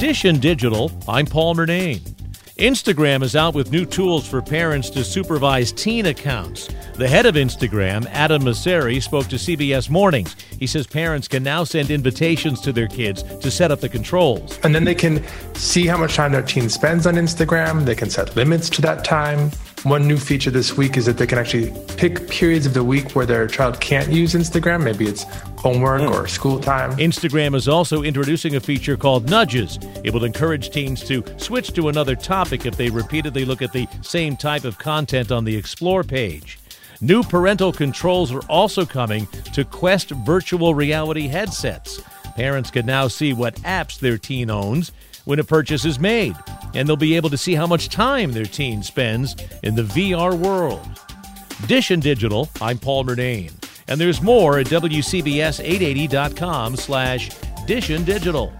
And Digital, I'm Paul Murnane. Instagram is out with new tools for parents to supervise teen accounts. The head of Instagram, Adam Mosseri, spoke to CBS Mornings. He says parents can now send invitations to their kids to set up the controls. And then they can see how much time their teen spends on Instagram. They can set limits to that time. One new feature this week is that they can actually pick periods of the week where their child can't use Instagram. Maybe it's homework mm. or school time. Instagram is also introducing a feature called Nudges. It will encourage teens to switch to another topic if they repeatedly look at the same type of content on the Explore page. New parental controls are also coming to Quest virtual reality headsets. Parents can now see what apps their teen owns when a purchase is made, and they'll be able to see how much time their teen spends in the VR world. Dish and Digital, I'm Paul Murnane, and there's more at WCBS880.com slash Dish and Digital.